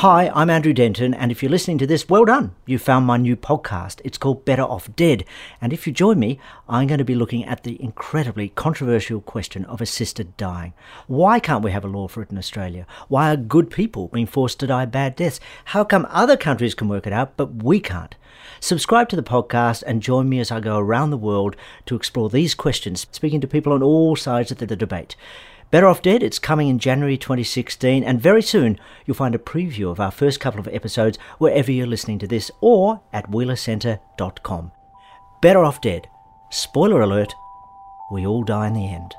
Hi, I'm Andrew Denton, and if you're listening to this, well done. You found my new podcast. It's called Better Off Dead. And if you join me, I'm going to be looking at the incredibly controversial question of assisted dying. Why can't we have a law for it in Australia? Why are good people being forced to die bad deaths? How come other countries can work it out, but we can't? Subscribe to the podcast and join me as I go around the world to explore these questions, speaking to people on all sides of the debate. Better Off Dead, it's coming in January 2016, and very soon you'll find a preview of our first couple of episodes wherever you're listening to this or at wheelercentre.com. Better Off Dead. Spoiler alert, we all die in the end.